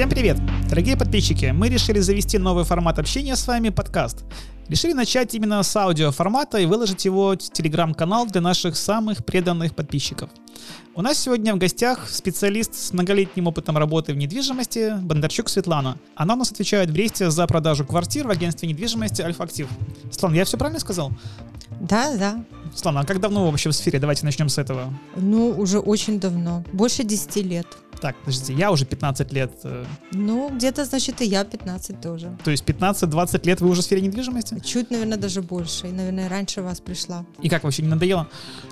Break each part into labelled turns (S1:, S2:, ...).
S1: Всем привет! Дорогие подписчики, мы решили завести новый формат общения с вами, подкаст. Решили начать именно с аудиоформата и выложить его в телеграм-канал для наших самых преданных подписчиков. У нас сегодня в гостях специалист с многолетним опытом работы в недвижимости Бондарчук Светлана. Она у нас отвечает в Бресте за продажу квартир в агентстве недвижимости Альфа Актив. Светлана, я все правильно сказал?
S2: Да, да.
S1: Светлана, а как давно вы вообще в сфере? Давайте начнем с этого.
S2: Ну, уже очень давно. Больше 10 лет.
S1: Так, подождите, я уже 15 лет. э,
S2: Ну, где-то, значит, и я 15 тоже.
S1: То есть 15-20 лет вы уже в сфере недвижимости?
S2: Чуть, наверное, даже больше. И, наверное, раньше вас пришла.
S1: И как вообще не надоело?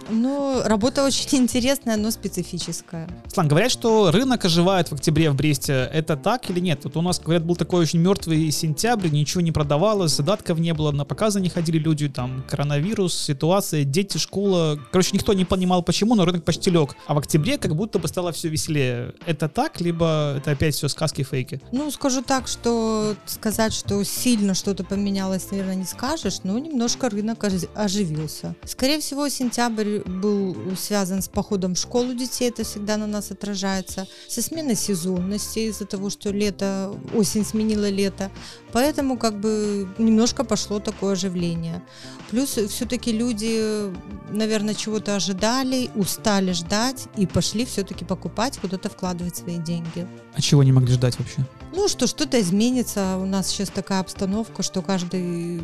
S2: Ну, работа очень интересная, но специфическая.
S1: Слан, говорят, что рынок оживает в октябре в Бресте. Это так или нет? Вот у нас, говорят, был такой очень мертвый сентябрь, ничего не продавалось, задатков не было, на показы не ходили люди, там коронавирус, ситуация, дети, школа. Короче, никто не понимал почему, но рынок почти лег. А в октябре как будто бы стало все веселее. Это так, либо это опять все сказки, фейки?
S2: Ну, скажу так, что сказать, что сильно что-то поменялось, наверное, не скажешь, но немножко рынок ожи- оживился. Скорее всего, сентябрь был связан с походом в школу детей, это всегда на нас отражается, со сменой сезонности из-за того, что лето, осень сменила лето, поэтому как бы немножко пошло такое оживление. Плюс все-таки люди, наверное, чего-то ожидали, устали ждать и пошли все-таки покупать, куда-то вкладывать свои деньги.
S1: А чего не могли ждать вообще?
S2: Ну, что что-то изменится. У нас сейчас такая обстановка, что каждый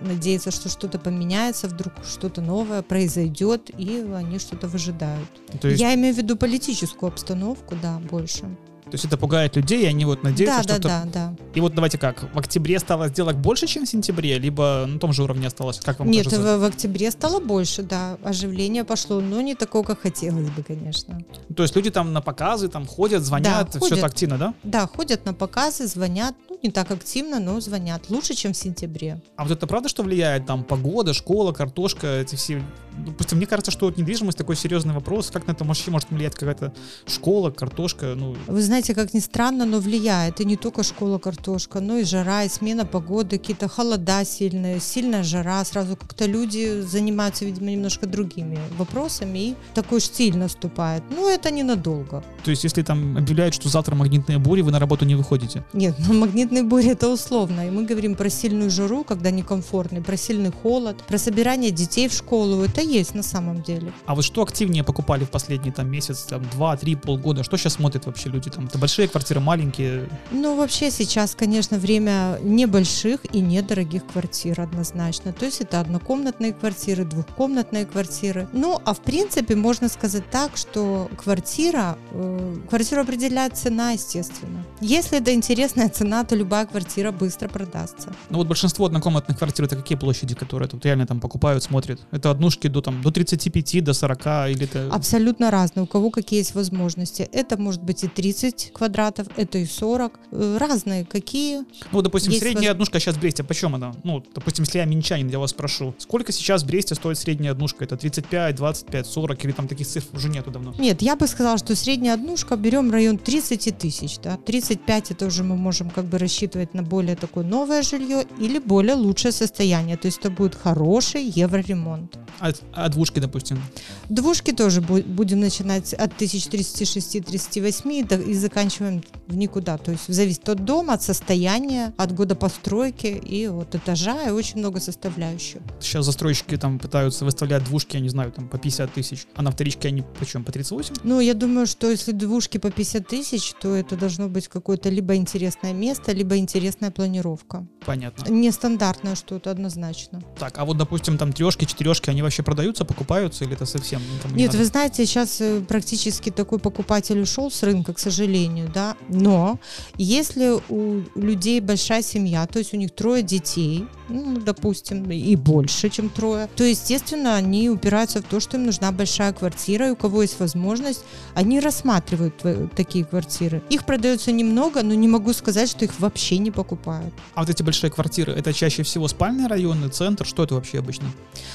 S2: надеется, что что-то поменяется, вдруг что-то новое произойдет, и они что-то выжидают.
S1: То есть,
S2: Я имею в виду политическую обстановку, да, больше.
S1: То есть это пугает людей, и они вот надеются,
S2: да, да,
S1: что
S2: да, да.
S1: И вот давайте как, в октябре стало сделок больше, чем в сентябре, либо на том же уровне осталось? Как вам
S2: Нет,
S1: кажется?
S2: в, в октябре стало больше, да, оживление пошло, но не такое, как хотелось бы, конечно.
S1: То есть люди там на показы там ходят, звонят,
S2: Да,
S1: все это активно, да?
S2: Да, ходят на показы, звонят, ну, не так активно, но звонят. Лучше, чем в сентябре.
S1: А вот это правда, что влияет там погода, школа, картошка, эти все... Допустим, мне кажется, что вот недвижимость такой серьезный вопрос, как на это вообще может влиять какая-то школа, картошка, ну...
S2: Вы знаете, как ни странно, но влияет. И не только школа картошка, но и жара, и смена погоды, какие-то холода сильные, сильная жара. Сразу как-то люди занимаются, видимо, немножко другими вопросами, и такой штиль наступает. Но это ненадолго.
S1: То есть если там объявляют, что завтра магнитные бури, вы на работу не выходите.
S2: Нет, ну магнитные бури это условно. И мы говорим про сильную жару, когда некомфортный, про сильный холод, про собирание детей в школу. Это есть на самом деле.
S1: А вот что активнее покупали в последний там месяц, там два, три, полгода? Что сейчас смотрят вообще люди? Там это большие квартиры, маленькие?
S2: Ну, вообще сейчас, конечно, время небольших и недорогих квартир однозначно. То есть это однокомнатные квартиры, двухкомнатные квартиры. Ну, а в принципе можно сказать так, что квартира, э, квартиру определяет цена, естественно. Если это интересная цена, то любая квартира быстро продастся.
S1: Ну вот большинство однокомнатных квартир это какие площади, которые тут реально там покупают, смотрят? Это однушки до там до 35, до 40 или это...
S2: Абсолютно разные, у кого какие есть возможности. Это может быть и 30 квадратов, это и 40. Э, Разные какие.
S1: Ну, допустим,
S2: Есть
S1: средняя
S2: воз-
S1: однушка сейчас в Бресте, почем она? Ну, допустим, если я минчанин, я вас спрошу, сколько сейчас в Бресте стоит средняя однушка? Это 35, 25, 40 или там таких цифр уже нету давно?
S2: Нет, я бы сказала, что средняя однушка, берем район 30 тысяч, да, 35 это уже мы можем как бы рассчитывать на более такое новое жилье или более лучшее состояние, то есть это будет хороший евроремонт.
S1: А, а двушки, допустим?
S2: Двушки тоже бу- будем начинать от 1036-38 и, до- и заканчиваем в никуда, то есть зависит от дома, от состояния, от года постройки и от этажа, и очень много составляющих.
S1: Сейчас застройщики там пытаются выставлять двушки, я не знаю, там по 50 тысяч, а на вторичке они почем, по 38?
S2: Ну, я думаю, что если двушки по 50 тысяч, то это должно быть какое-то либо интересное место, либо интересная планировка.
S1: Понятно.
S2: Нестандартное что-то однозначно.
S1: Так, а вот, допустим, там трешки, четырешки, они вообще продаются, покупаются или это совсем там, не
S2: Нет,
S1: надо?
S2: вы знаете, сейчас э, практически такой покупатель ушел с рынка, к сожалению, да. Но если у людей большая семья, то есть у них трое детей, ну, допустим, и больше, чем трое, то, естественно, они упираются в то, что им нужна большая квартира, и у кого есть возможность, они рассматривают такие квартиры. Их продается немного, но не могу сказать, что их вообще не покупают.
S1: А вот эти большие квартиры, это чаще всего спальные районы, центр, что это вообще обычно?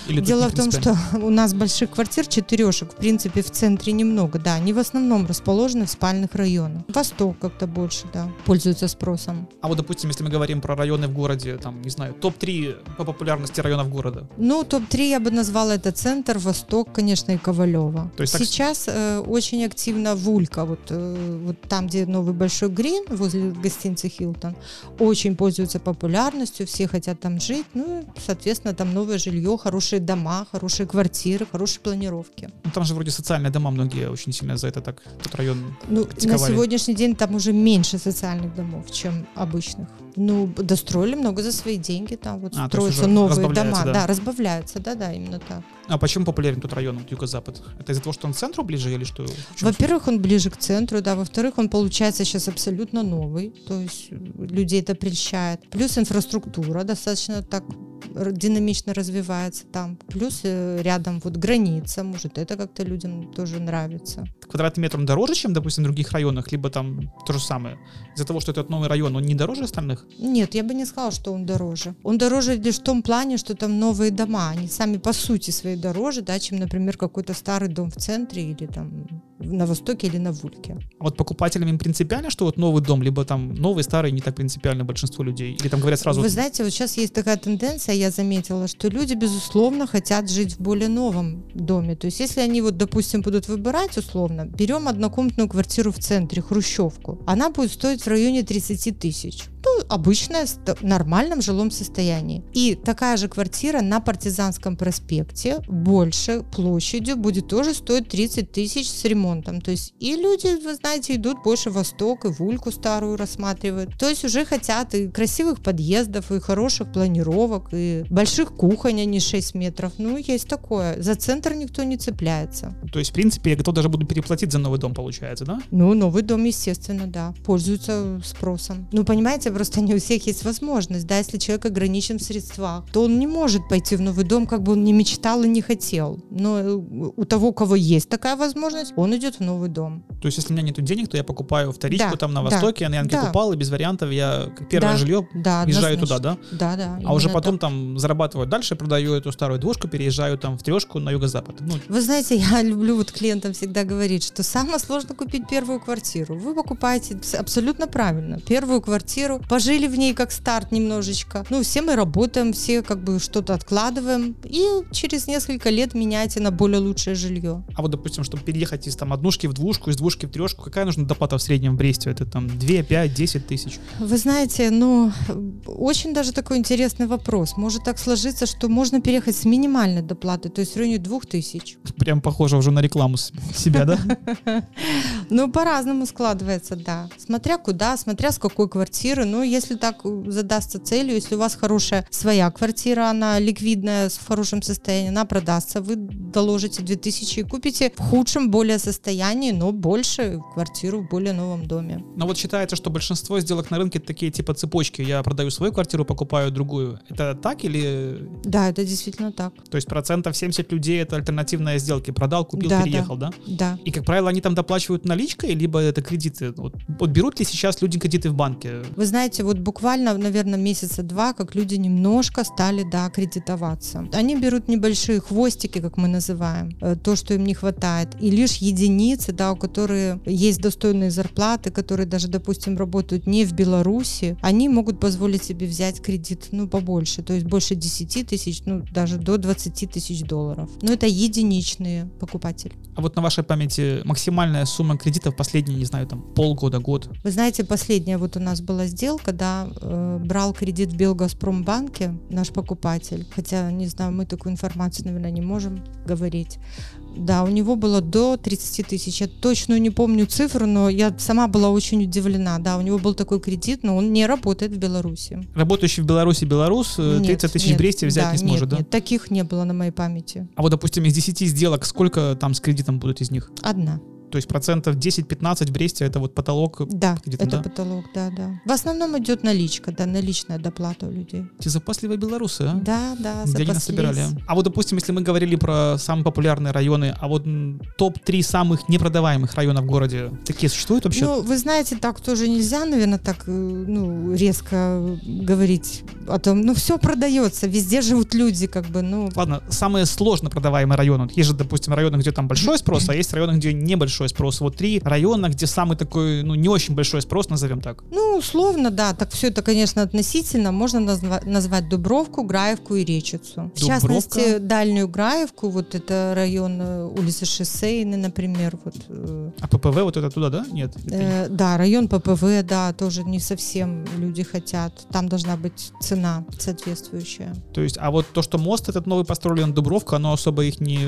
S1: Или
S2: Дело в том,
S1: принципиально?
S2: Что у нас больших квартир, четырешек, в принципе, в центре немного, да. Они в основном расположены в спальных районах. Восток как-то больше, да, пользуется спросом.
S1: А вот, допустим, если мы говорим про районы в городе, там, не знаю, топ-3 топ-3 по популярности районов города?
S2: Ну, топ-3 я бы назвала это центр, Восток, конечно, и Ковалева.
S1: То есть так-
S2: Сейчас э, очень активно Вулька, вот, э, вот там, где новый большой грин, возле гостиницы Хилтон, очень пользуется популярностью, все хотят там жить, ну, соответственно, там новое жилье, хорошие дома, хорошие квартиры, хорошие планировки.
S1: Ну, там же вроде социальные дома многие очень сильно за это так, тот район.
S2: Ну, на сегодняшний день там уже меньше социальных домов, чем обычных. Ну, достроили много за свои деньги, там вот
S1: А,
S2: строятся новые дома.
S1: да.
S2: Да. разбавляются, да-да, именно так.
S1: А почему популярен тот район, вот юго-запад? Это из-за того, что он к центру ближе или что?
S2: Во-первых, он ближе к центру, да. Во-вторых, он получается сейчас абсолютно новый, то есть людей это прельщает. Плюс инфраструктура достаточно так динамично развивается там. Плюс э, рядом вот граница, может, это как-то людям тоже нравится.
S1: суть? Квадратный метр он дороже, чем, допустим, в других районах, либо там то же самое? Из-за того, что этот новый район, он не дороже остальных?
S2: Нет, я бы не сказала, что он дороже. Он дороже лишь в том плане, что там новые дома, они сами по сути своей дороже, да, чем, например, какой-то старый дом в центре или там на востоке или на Вульке.
S1: А вот покупателям им принципиально, что вот новый дом, либо там новый, старый, не так принципиально большинство людей? Или там говорят сразу,
S2: Вы знаете, вот сейчас есть такая тенденция, я заметила, что люди, безусловно, хотят жить в более новом доме. То есть, если они вот, допустим, будут выбирать условно, берем однокомнатную квартиру в центре, хрущевку, она будет стоить в районе 30 тысяч. Ну, обычная, в нормальном жилом состоянии. И такая же квартира на Партизанском проспекте, больше площадью, будет тоже стоить 30 тысяч с ремонтом. То есть и люди, вы знаете, идут больше в восток, и вульку старую рассматривают. То есть уже хотят и красивых подъездов, и хороших планировок, и больших кухонь, а не 6 метров. Ну, есть такое. За центр никто не цепляется.
S1: то есть, в принципе, я готов даже буду переплатить за новый дом, получается, да?
S2: Ну, новый дом, естественно, да, пользуется спросом. Ну, понимаете, просто не у всех есть возможность, да, если человек ограничен в средствах, то он не может пойти в новый дом, как бы он не мечтал и не хотел. Но э, у того, у кого есть такая возможность, он идет в новый дом.
S1: То есть, если у меня нет денег, то я покупаю вторичку
S2: Да,
S1: там на
S2: да,
S1: Востоке, я на Янке
S2: да.
S1: купал, и без вариантов я первое
S2: Да,
S1: жилье
S2: Да,
S1: езжаю туда, да?
S2: Да, да.
S1: А уже потом
S2: так.
S1: там зарабатываю дальше, продаю эту старую двушку, переезжаю там в трешку на юго-запад. Ну,
S2: Вы знаете, я люблю вот клиентам всегда говорить, что самое сложно купить первую квартиру. Вы покупаете абсолютно правильно. Первую квартиру, пожили в ней как старт немножечко. Ну, все мы работаем, все как бы что-то откладываем. И через несколько лет меняете на более лучшее жилье.
S1: а вот, допустим, чтобы переехать из там однушки в двушку, из двушки в трешку, какая нужна доплата в среднем в Бресте? Это там 2, 5, 10 тысяч.
S2: Вы знаете, ну, очень даже такой интересный вопрос. Может так сложиться, что можно переехать с минимальной доплатой, то есть в районе двух тысяч.
S1: Прям похоже уже на рекламу себя, да?
S2: Ну, по-разному складывается, да. Смотря куда, смотря с какой квартиры. Ну, если так э, задастся целью, если у вас хорошая своя квартира, она ликвидная, в хорошем состоянии, она продастся, вы доложите 2000 и купите в худшем более состоянии, но больше квартиру в более новом доме.
S1: Но вот считается, что большинство сделок на рынке такие типа цепочки. Я продаю свою квартиру, покупаю другую. Это так или...
S2: Да, это действительно так.
S1: То есть процентов 70 людей это альтернативные сделки. Продал, купил,
S2: Да, да.
S1: переехал, да?
S2: Да.
S1: И, как правило, они там доплачивают наличкой, либо это кредиты. Вот, вот берут ли сейчас люди кредиты в банке?
S2: Вы знаете, вот буквально, наверное, месяца два, как люди немножко стали, да, кредитоваться. Они берут небольшие хвостики, как мы называем, э, то, что им не хватает. И лишь единицы, да, у которых есть достойные зарплаты, которые даже, допустим, работают не в Беларуси, они могут позволить себе взять кредит, ну, побольше, то есть больше 10 тысяч, ну, даже до 20 тысяч долларов. Но это единичные покупатели.
S1: А вот на вашей памяти максимальная сумма кредита в последние, не знаю, там полгода, год.
S2: Вы знаете, последняя вот у нас была сделка, да, э, брал кредит в Белгазпромбанке наш покупатель, хотя, не знаю, мы такую информацию, наверное, не можем говорить. Да, у него было до 30 тысяч. Я точно не помню цифру, но я сама была очень удивлена. Да, у него был такой кредит, но он не работает в Беларуси.
S1: Работающий в Беларуси белорус э, 30
S2: Нет,
S1: тысяч
S2: нет,
S1: в Бресте взять
S2: да,
S1: не сможет,
S2: нет,
S1: да?
S2: Нет, таких не было на моей памяти.
S1: А вот, допустим, из 10 сделок сколько там с кредитом будут из них?
S2: Одна.
S1: То есть процентов 10-15 в Бресте это вот потолок.
S2: Да, это
S1: да?
S2: потолок, да, да. В основном идет наличка, да, наличная доплата у людей.
S1: Эти запасливые белорусы, а?
S2: Да, да,
S1: Где
S2: запаслись.
S1: насобирали? а? А вот, допустим, если мы говорили про самые популярные районы, а вот м, топ-3 самых непродаваемых района в городе, такие существуют вообще?
S2: Ну, вы знаете, так тоже нельзя, наверное, так э, ну, резко говорить о том, ну, все продается, везде живут люди, как бы, ну,
S1: Ладно, самые сложно продаваемые районы. Есть же, допустим, районы, где там большой спрос, а есть районы, где небольшой большой спрос. Вот три района, где самый такой, ну, не очень большой спрос, назовем так.
S2: Ну, условно, да. Так все это, конечно, относительно. Можно назва- назвать Дубровку, Граевку и Речицу. В частности, дальнюю Граевку, вот это район э, улицы Шоссейны, например. Вот, э,
S1: А ППВ вот это туда, да? Нет?
S2: э, да, район ППВ, да, тоже не совсем люди хотят. Там должна быть цена соответствующая.
S1: То есть, а вот то, что мост этот новый построили на Дубровку, оно особо их не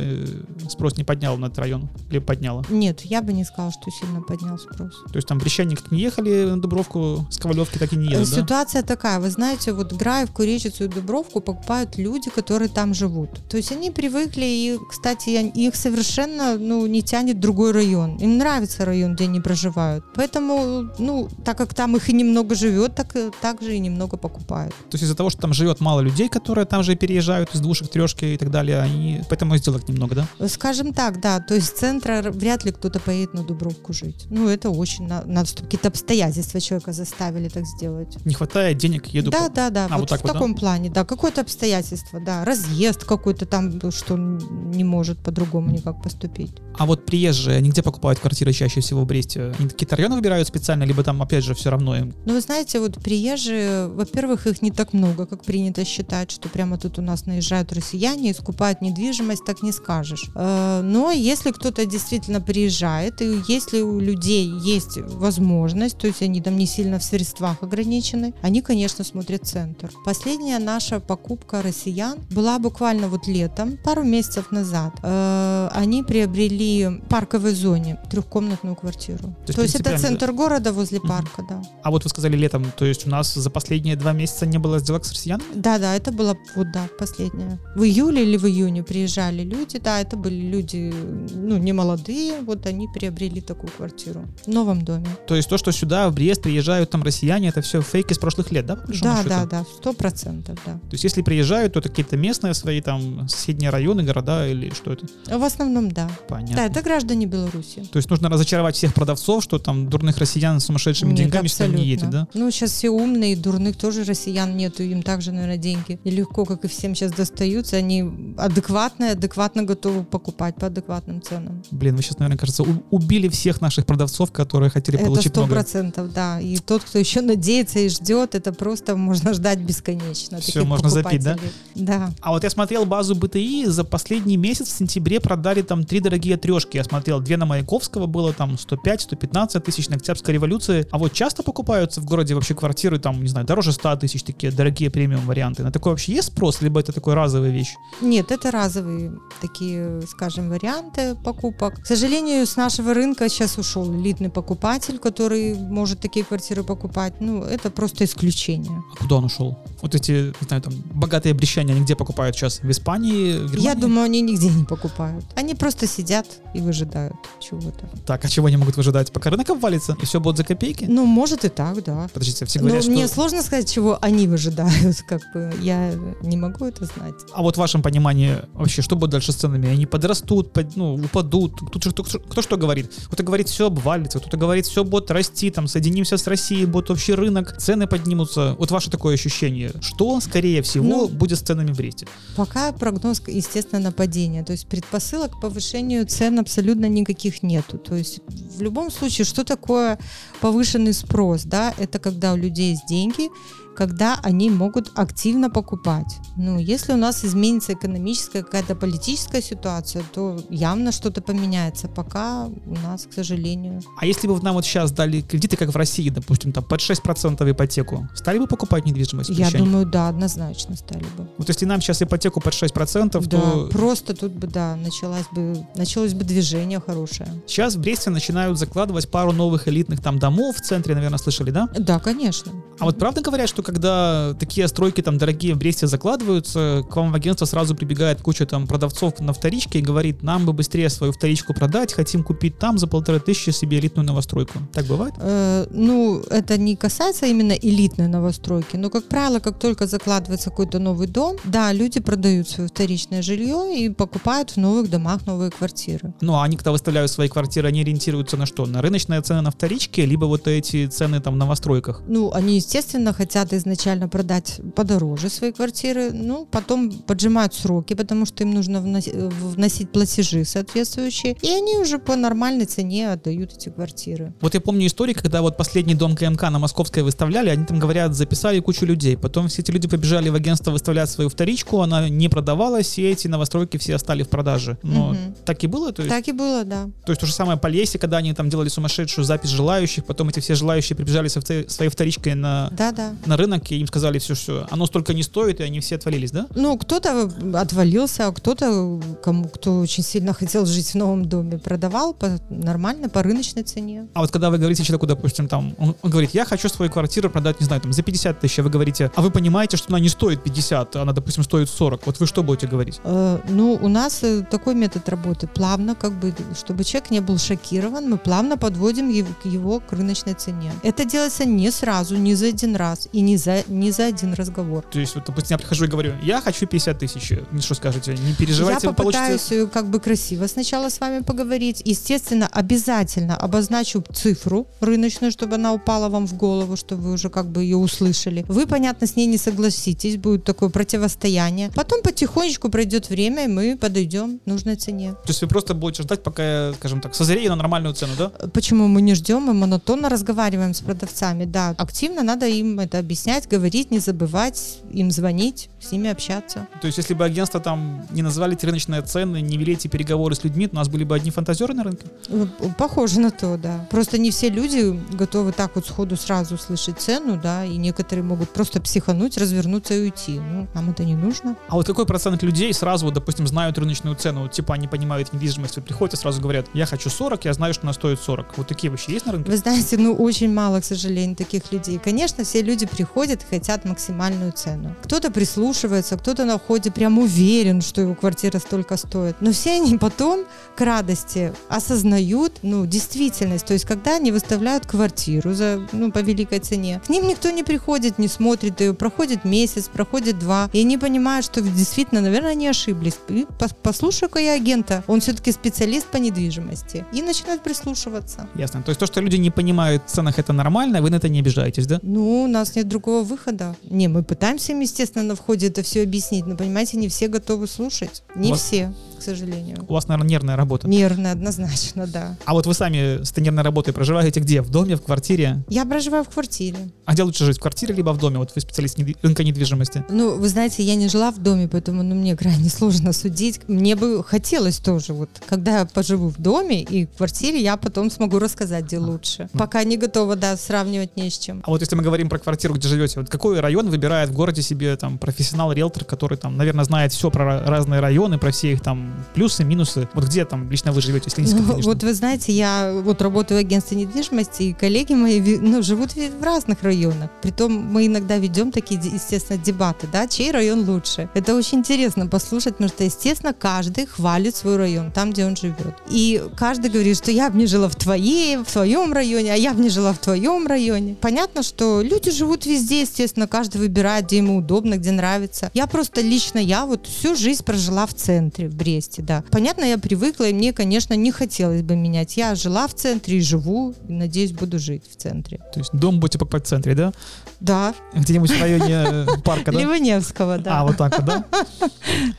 S1: спрос не подняло на этот район? Или подняло?
S2: Нет, я бы не сказала, что сильно поднял спрос.
S1: То есть там брещане как не ехали на Дубровку, с Ковалевки так и не
S2: Э,
S1: едут, да?
S2: Ситуация такая, вы знаете, вот Граевку, Речицу и Дубровку покупают люди, которые там живут. То есть они привыкли, и, кстати, их совершенно ну, не тянет другой район. Им нравится район, где они проживают. Поэтому, ну, так как там их и немного живет, так, и- так же и немного покупают.
S1: То есть из-за того, что там живет мало людей, которые там же переезжают из двушек, трешки и так далее, они поэтому сделок немного, да?
S2: Скажем так, да, то есть центра вряд ли кто-то поедет на Дубровку жить. Ну, это очень на- надо, чтобы какие-то обстоятельства человека заставили так сделать.
S1: Не хватает денег, еду.
S2: Да,
S1: по-
S2: да, да,
S1: А,
S2: вот,
S1: вот так
S2: в
S1: вот, да?
S2: таком плане, да, какое-то обстоятельство, да, разъезд какой-то там, что не может по-другому никак поступить.
S1: А вот приезжие, они где покупают квартиры чаще всего в Бресте? Они какие-то районы выбирают специально, либо там, опять же, все равно им?
S2: Ну, вы знаете, вот приезжие, во-первых, их не так много, как принято считать, что прямо тут у нас наезжают россияне и скупают недвижимость, так не скажешь. Э, Но если кто-то действительно приезжает, и если у людей есть возможность, то есть они там не сильно в средствах ограничены, они, конечно, смотрят центр. Последняя наша покупка россиян была буквально вот летом, пару месяцев назад. Э, Они приобрели в парковой зоне трехкомнатную квартиру.
S1: есть,
S2: То есть это центр города возле
S1: Мгм.
S2: парка, да.
S1: А вот вы сказали летом, то есть у нас за последние два месяца не было сделок с россиянами?
S2: Да, да, это было вот да, последнее. В июле или в июне приезжали люди, да, это были люди, ну, не молодые, вот они приобрели такую квартиру в новом доме.
S1: То есть то, что сюда, в Брест, приезжают там россияне, это все фейки с прошлых лет, да?
S2: Да,
S1: счету?
S2: да, да, сто процентов, да.
S1: То есть если приезжают, то это какие-то местные свои там соседние районы, города или что это?
S2: В основном, да.
S1: Понятно.
S2: Да, это граждане Беларуси.
S1: То есть нужно разочаровать всех продавцов, что там дурных россиян с сумасшедшими
S2: Нет,
S1: деньгами сюда не едет, да?
S2: Ну, сейчас все умные, дурных тоже россиян нету, им также, наверное, деньги и легко, как и всем сейчас достаются, они адекватные, адекватно готовы покупать по адекватным ценам.
S1: Блин, вы сейчас, наверное, кажется, у- убили всех наших продавцов, которые хотели
S2: Это
S1: получить
S2: сто
S1: много.
S2: процентов, да. И тот, кто еще надеется и ждет, это просто можно ждать бесконечно. Таких
S1: можно запить, да?
S2: Да.
S1: А вот я смотрел базу БТИ, за последний месяц в сентябре продали там три дорогие трешки. Я смотрел, две на Маяковского было там 105-115 тысяч на Октябрьской революции. А вот часто покупаются в городе вообще квартиры там, не знаю, дороже 100 тысяч, такие дорогие премиум варианты. На такое вообще есть спрос, либо это такой разовая вещь?
S2: Нет, это разовые такие, скажем, варианты покупок. К сожалению, с нашего рынка сейчас ушел элитный покупатель, который может такие квартиры покупать. Ну, это просто исключение.
S1: А куда он ушел? Вот эти, не знаю, там, богатые брещане, они где покупают сейчас? В Испании? В
S2: Я думаю, они нигде не покупают. Они просто сидят и выжидают чего-то.
S1: Так, а чего они могут выжидать? Пока рынок обвалится, и все будет за копейки?
S2: Ну, может и так, да.
S1: Подождите, все
S2: Но
S1: говорят, что...
S2: мне сложно сказать, чего они выжидают, как бы. Я не могу это знать.
S1: А вот в вашем понимании вообще, что будет дальше с ценами? Они подрастут, под- ну, упадут? Тут же кто, кто что говорит? Кто-то говорит, все обвалится, кто-то говорит, все будет расти, там, соединимся с Россией, будет общий рынок, цены поднимутся. Вот ваше такое ощущение. Что, скорее всего,
S2: Ну,
S1: будет с ценами в Бресте?
S2: Пока прогноз, естественно, на падение. То есть предпосылок к повышению цен абсолютно никаких нету. То есть в любом случае, что такое повышенный спрос? Да? Это когда у людей есть деньги, когда они могут активно покупать. Ну, если у нас изменится экономическая какая-то политическая ситуация, то явно что-то поменяется. Пока у нас, к сожалению,
S1: А если бы нам вот сейчас дали кредиты, как в России, допустим, там под 6% ипотеку, стали бы покупать недвижимость?
S2: я думаю, да, однозначно стали бы.
S1: Вот если нам сейчас ипотеку под 6%,
S2: Да,
S1: то
S2: просто тут бы, да, началось бы, началось бы движение хорошее.
S1: сейчас в Бресте начинают закладывать пару новых элитных там домов в центре, наверное, слышали, да?
S2: Да, конечно.
S1: А вот правда говорят, что когда такие стройки там дорогие в Бресте закладываются, к вам в агентство сразу прибегает куча там продавцов на вторичке и говорит, нам бы быстрее свою вторичку продать, хотим купить там за полторы тысячи себе элитную новостройку. Так бывает?
S2: Э, ну, это не касается именно элитной новостройки, но, как правило, как только закладывается какой-то новый дом, да, люди продают свое вторичное жилье и покупают в новых домах новые квартиры.
S1: Ну, а они, когда выставляют свои квартиры, они ориентируются на что? На рыночные цены на вторичке, либо вот эти цены там в новостройках?
S2: Ну, они, естественно, хотят изначально продать подороже свои квартиры, ну, потом поджимают сроки, потому что им нужно вносить, вносить платежи соответствующие, и они уже по нормальной цене отдают эти квартиры.
S1: Вот я помню истории, когда вот последний дом КМК на Московской выставляли, они там говорят, записали кучу людей, потом все эти люди побежали в агентство выставлять свою вторичку, она не продавалась, и эти новостройки все остались в продаже. Но угу. так и было?
S2: То есть, так и было, да.
S1: То есть то же самое по Лесе, когда они там делали сумасшедшую запись желающих, потом эти все желающие прибежали со своей вторичкой на,
S2: да, да.
S1: на рынок, и им сказали все, все, оно столько не стоит, и они все отвалились, да?
S2: Ну, кто-то отвалился, а кто-то, кому кто очень сильно хотел жить в новом доме, продавал по нормально, по рыночной цене.
S1: А вот когда вы говорите человеку, допустим, там, он, он говорит, я хочу свою квартиру продать, не знаю, там, за 50 тысяч, а вы говорите, а вы понимаете, что она не стоит 50, она, допустим, стоит 40. Вот вы что будете говорить?
S2: Э, ну, у нас э, такой метод работы. Плавно, как бы, чтобы человек не был шокирован, мы плавно подводим его к его к рыночной цене. Это делается не сразу, не за один раз и не за, не за один разговор.
S1: То есть, вот, допустим, я прихожу и говорю, я хочу 50 тысяч. Что скажете? Не переживайте,
S2: Я попытаюсь получите... как бы красиво сначала с вами поговорить. Естественно, обязательно обозначу цифру рыночную, чтобы она упала вам в голову, чтобы вы уже как бы ее услышали. Вы, понятно, с ней не согласитесь, будет такое противостояние. Потом потихонечку пройдет время, и мы подойдем к нужной цене.
S1: То есть вы просто будете ждать, пока скажем так, созрею на нормальную цену, да?
S2: Почему мы не ждем, мы монотонно разговариваем с продавцами, да. Активно надо им это объяснять, говорить, не забывать, им звонить, с ними общаться.
S1: То есть если бы агентство там не назвали эти рыночные цены, не вели эти переговоры с людьми, у нас были бы одни фантазеры на рынке?
S2: Похоже на то, да. Просто не все люди готовы так вот сходу сразу услышать цену, да, и некоторые могут просто психануть, развернуться и уйти. Ну, нам это не нужно.
S1: А вот какой процент людей сразу, вот, допустим, знают рыночную цену, типа они понимают недвижимость, приходят и сразу говорят, я хочу 40, я знаю, что она стоит 40. Вот такие вообще есть на рынке?
S2: Вы знаете, ну очень мало, к сожалению, таких людей. Конечно, все люди приходят и хотят максимальную цену. Кто-то прислушивается, кто-то на входе прям уверен, что его квартира столько стоит. Но все они потом к радости осознают, ну, действительность. То есть, когда они выставляют квартиру за, ну, по великой цене, к ним никто не приходит, не смотрит ее, проходит месяц, проходит два, и они понимают, что действительно, наверное, они ошиблись. Послушаю-ка я агента, он все-таки специалист по недвижимости, и начинают прислушиваться.
S1: Ясно. То есть то, что люди не понимают в ценах, это нормально, вы на это не обижаетесь, да?
S2: Ну, у нас нет другого выхода. Не, мы пытаемся им, естественно, на входе это все объяснить, но, понимаете, не все готовы слушать. Не вас... все к сожалению.
S1: У вас, наверное, нервная работа.
S2: Нервная, однозначно, да.
S1: А вот вы сами с этой нервной работой проживаете где? В доме, в квартире?
S2: Я проживаю в квартире.
S1: А где лучше жить, в квартире либо в доме? Вот вы специалист рынка недвижимости.
S2: Ну, вы знаете, я не жила в доме, поэтому ну, мне крайне сложно судить. Мне бы хотелось тоже, вот, когда я поживу в доме и в квартире, я потом смогу рассказать, где лучше. Пока не готова, да, сравнивать не с чем.
S1: А вот если мы говорим про квартиру, где живете, вот какой район выбирает в городе себе там профессионал-риэлтор, который там, наверное, знает все про разные районы, про все их там плюсы, минусы? Вот где там лично вы живете, если
S2: ну, Вот вы знаете, я вот работаю в агентстве недвижимости, и коллеги мои ну, живут в разных районах. Притом мы иногда ведем такие, естественно, дебаты, да, чей район лучше. Это очень интересно послушать, потому что, естественно, каждый хвалит свой район, там, где он живет. И каждый говорит, что я бы не жила в твоей, в твоем районе, а я бы не жила в твоем районе. Понятно, что люди живут везде, естественно, каждый выбирает, где ему удобно, где нравится. Я просто лично, я вот всю жизнь прожила в центре, в Бресте, да. Понятно, я привыкла, и мне, конечно, не хотелось бы менять. Я жила в центре и живу, и, надеюсь, буду жить в центре.
S1: То есть дом будете покупать в центре, да?
S2: Да.
S1: Где-нибудь в районе э, парка, да?
S2: Ливаневского, да.
S1: А, вот так вот, да?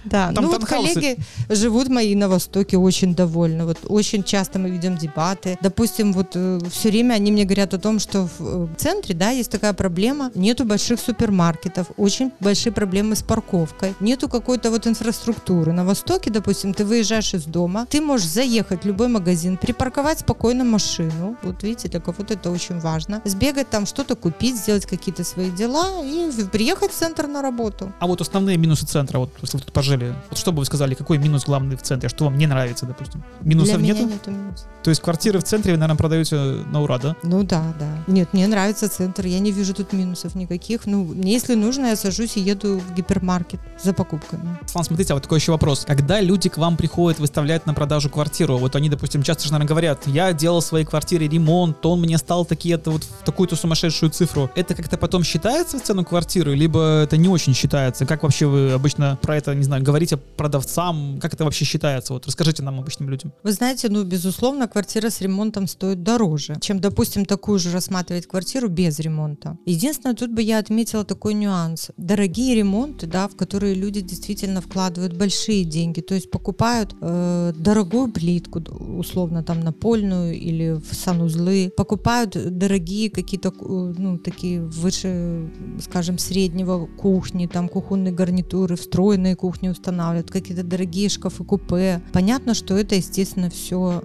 S2: Да, ну вот коллеги живут мои на Востоке очень довольны. Вот очень часто мы ведем дебаты. Допустим, вот э, все время они мне говорят о том, что в э, центре, да, есть такая проблема, нету больших супермаркетов, очень большие проблемы с парковкой, нету какой-то вот инфраструктуры. На Востоке, допустим, ты выезжаешь из дома, ты можешь заехать в любой магазин, припарковать спокойно машину. Вот видите, для кого-то это очень важно. Сбегать там что-то купить, сделать какие-то свои дела и приехать в центр на работу.
S1: А вот основные минусы центра, вот если вы тут пожили, вот что бы вы сказали, какой минус главный в центре, что вам не нравится, допустим? Минусов
S2: для
S1: нету?
S2: Меня нету минус.
S1: То есть квартиры в центре вы, наверное, продаете на ура, да?
S2: Ну да, да. Нет, мне нравится центр, я не вижу тут минусов никаких. Ну, мне если нужно, я сажусь и еду в гипермаркет за покупками.
S1: Слан, смотрите, а вот такой еще вопрос. Когда люди к вам приходят выставлять на продажу квартиру, вот они, допустим, часто же, наверное, говорят, я делал в своей квартире ремонт, он мне стал такие-то вот в такую-то сумасшедшую цифру. Это как-то потом считается в цену квартиры, либо это не очень считается? Как вообще вы обычно про это, не знаю, говорите продавцам? Как это вообще считается? Вот расскажите нам, обычным людям.
S2: Вы знаете, ну, безусловно, квартира с ремонтом стоит дороже, чем, допустим, такую же рассматривать квартиру без ремонта. Единственное, естественно, тут бы я отметила такой нюанс. Дорогие ремонты, да, в которые люди действительно вкладывают большие деньги, то есть покупают э, дорогую плитку, условно там напольную или в санузлы, покупают дорогие какие-то, э, ну, такие выше, скажем, среднего кухни, там кухонные гарнитуры, встроенные кухни устанавливают, какие-то дорогие шкафы купе. Понятно, что это, естественно, все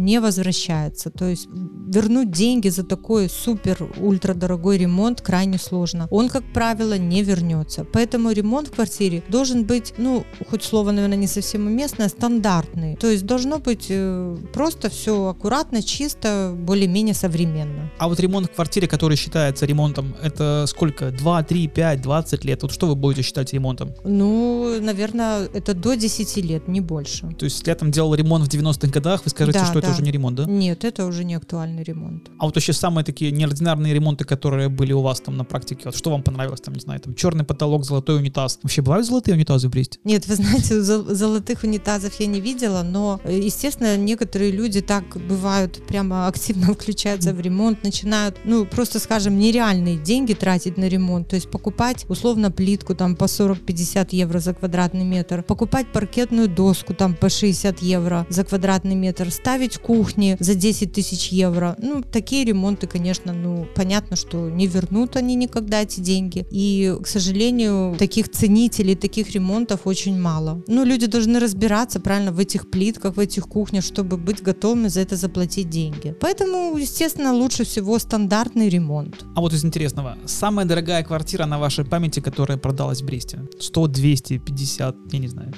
S2: не возвращается. То есть вернуть деньги за такой супер ультра дорогой ремонт крайне сложно. Он, как правило, не вернется. Поэтому ремонт в квартире должен быть, ну, хоть слово, наверное, не совсем уместное, стандартный. То есть должно быть э, просто все аккуратно, чисто, более-менее современно.
S1: А вот ремонт в квартире, который считается ремонтом, это сколько? 2, 3, 5, 20 лет? Вот что вы будете считать ремонтом?
S2: Ну, наверное, это до 10 лет, не больше.
S1: То есть, если я там делал ремонт в 90-х годах, вы скажете,
S2: Да,
S1: что это
S2: да.
S1: уже не ремонт, да?
S2: Нет, это уже не актуальный ремонт.
S1: А вот вообще самые такие неординарные ремонты, которые были у вас там на практике, вот что вам понравилось, там, не знаю, там черный потолок, золотой унитаз. Вообще бывают золотые унитазы в Бресте?
S2: Нет, вы знаете, зол- золотых унитазов я не видела, но, э, естественно, некоторые люди так бывают, прямо активно включаются в ремонт, начинают, ну, просто, скажем, нереальные деньги тратить на ремонт, то есть покупать, условно, плитку там по 40-50 евро за квадратный метр, покупать паркетную доску там по 60 евро за квадратный метр, ставить кухни за 10 тысяч евро. Ну, такие ремонты, конечно, ну, понятно, что не вернут они никогда эти деньги. И, к сожалению, таких ценителей, таких ремонтов очень мало. Ну, люди должны разбираться, правильно, в этих плитках, в этих кухнях, чтобы быть готовыми за это заплатить деньги. Поэтому, естественно, лучше всего стандартный ремонт.
S1: А вот из интересного, самая дорогая квартира на вашей памяти, которая продалась в Бресте? 100, 200, 50, я не знаю.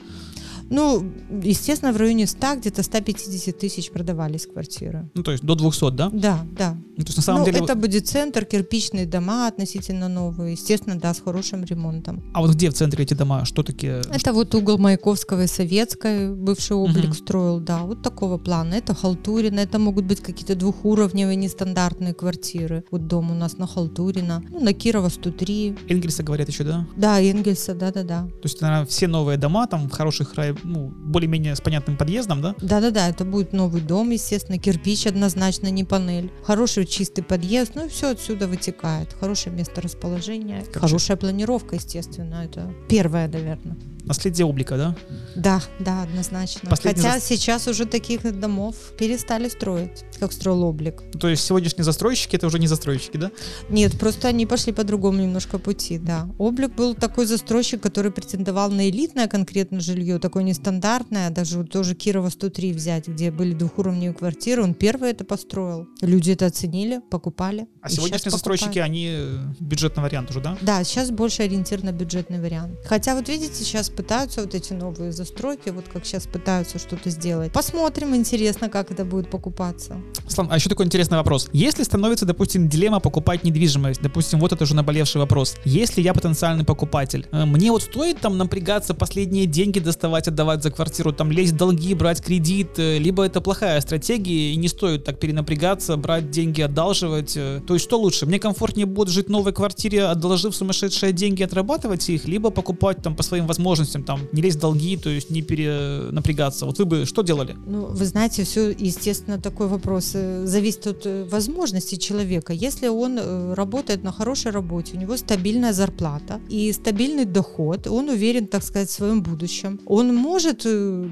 S2: Ну, естественно, в районе 100, где-то 150 тысяч продавались квартиры.
S1: Ну, то есть до 200, да?
S2: Да, да.
S1: Ну, то есть на самом
S2: ну,
S1: деле...
S2: это будет центр, кирпичные дома относительно новые, естественно, да, с хорошим ремонтом.
S1: А вот где в центре эти дома? Что такие?
S2: Это вот угол Маяковского и Советской, бывший облик
S1: Мгм.
S2: строил, да, вот такого плана. Это Халтурина, это могут быть какие-то двухуровневые нестандартные квартиры. Вот дом у нас на Халтурина, ну, на Кирова 103,
S1: Энгельса говорят еще, да?
S2: да, Энгельса, да-да-да.
S1: То есть, наверное, все новые дома там в хороших, рай- ну, более-менее с понятным подъездом, да?
S2: Да-да-да, это будет новый дом, естественно, кирпич однозначно, не панель. Хороший чистый подъезд, ну и все отсюда вытекает. Хорошее место расположения,
S1: Как
S2: хорошая планировка, естественно, это первое, наверное.
S1: Наследие облика, да?
S2: Да, да, однозначно.
S1: Последний
S2: Хотя
S1: зас-
S2: сейчас уже таких домов перестали строить, как строил облик.
S1: То есть сегодняшние застройщики это уже не застройщики, да?
S2: Нет, просто они пошли по другому немножко пути, да. Облик был такой застройщик, который претендовал на элитное конкретно жилье, такое нестандартное, даже вот тоже Кирова 103 взять, где были двухуровневые квартиры, он первый это построил. Люди это оценили, покупали.
S1: А сегодняшние застройщики,
S2: покупают.
S1: они бюджетный вариант уже, да?
S2: Да, сейчас больше ориентир на бюджетный вариант. Хотя вот видите, сейчас пытаются вот эти новые застройки, вот как сейчас пытаются что-то сделать. Посмотрим, интересно, как это будет покупаться.
S1: Слав, а еще такой интересный вопрос. Если становится, допустим, дилемма покупать недвижимость, допустим, вот это уже наболевший вопрос. Если я потенциальный покупатель, э, мне вот стоит там напрягаться, последние деньги доставать, отдавать за квартиру, там лезть в долги, брать кредит, э, либо это плохая стратегия и не стоит так перенапрягаться, брать деньги, одалживать. э, То есть что лучше? Мне комфортнее будет жить в новой квартире, отложив сумасшедшие деньги, отрабатывать их, либо покупать там по своим возможностям, там не лезть в долги, то есть не перенапрягаться. Вот вы бы что делали?
S2: Ну, вы знаете, все, естественно, такой вопрос э, зависит от э, возможностей человека. Если он э, работает на хорошей работе, у него стабильная зарплата и стабильный доход, он уверен, так сказать, в своем будущем, он может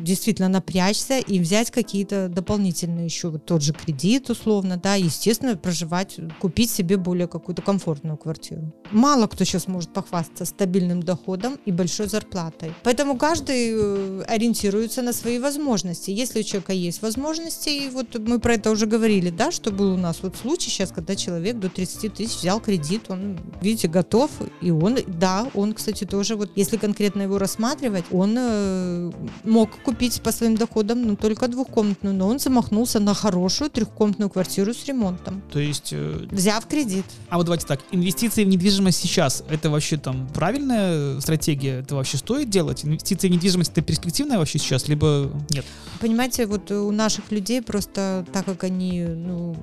S2: действительно напрячься и взять какие-то дополнительные еще вот тот же кредит условно, да, естественно, проживать, купить себе более какую-то комфортную квартиру. Мало кто сейчас может похвастаться стабильным доходом и большой зарплатой. Поэтому каждый э, ориентируется на свои возможности. Если у человека есть возможности, и вот мы про это уже говорили, да, что был у нас вот случай сейчас, когда человек до 30 тысяч взял кредит, он, видите, готов, и он, да, он, кстати, тоже вот, если конкретно его рассматривать, он э, мог купить по своим доходам, ну, только двухкомнатную, но он замахнулся на хорошую трехкомнатную квартиру с ремонтом,
S1: То есть э,
S2: взяв кредит.
S1: А вот давайте так, инвестиции в недвижимость сейчас, это вообще там правильная стратегия? Это вообще стоит делать? Инвестиции в недвижимость это перспективная вообще сейчас, либо нет?
S2: Понимаете, вот у наших людей просто так как они, ну,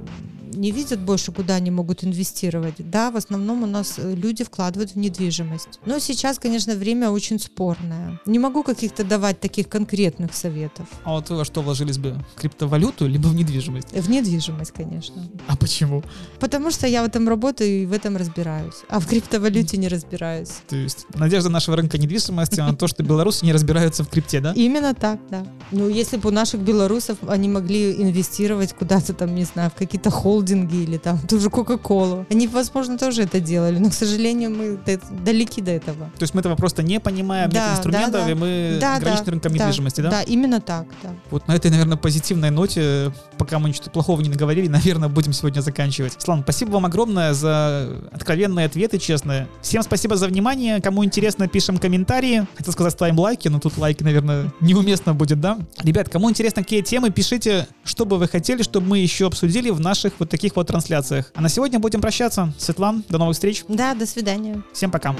S2: не видят больше, куда они могут инвестировать. Да, в основном у нас э, люди вкладывают в недвижимость. Но сейчас, конечно, время очень спорное. Не могу каких-то давать таких конкретных советов.
S1: А вот вы во что вложились бы? В криптовалюту либо в недвижимость?
S2: В недвижимость, конечно.
S1: А почему?
S2: Потому что я в этом работаю и в этом разбираюсь. А в криптовалюте не разбираюсь.
S1: То есть надежда нашего рынка недвижимости на то, что белорусы не разбираются в крипте, да?
S2: Именно так, да. Ну, если бы у наших белорусов они могли инвестировать куда-то там, не знаю, в какие-то холдинги или там ту же Кока-Колу, они, возможно, тоже это делали, но, к сожалению, мы далеки до этого.
S1: То есть мы этого просто не понимаем, да, нет инструментов, да, да. и мы да, ограничены да, рынком да, недвижимости, да?
S2: Да, именно так, да.
S1: Вот на этой, наверное, позитивной ноте, пока мы ничего плохого не наговорили, наверное, будем сегодня заканчивать. Слан, спасибо вам огромное за откровенные ответы, честные. Всем спасибо за внимание. Кому интересно, пишем комментарии. Хотел сказать, ставим лайки, но тут лайки, наверное, неуместно будет, да? Ребят, кому интересно, какие темы, пишите, что бы вы хотели, чтобы мы еще обсудили в наших вот таких вот трансляциях. А на сегодня будем прощаться. Светлан, до новых встреч.
S2: Да, до свидания.
S1: Всем пока.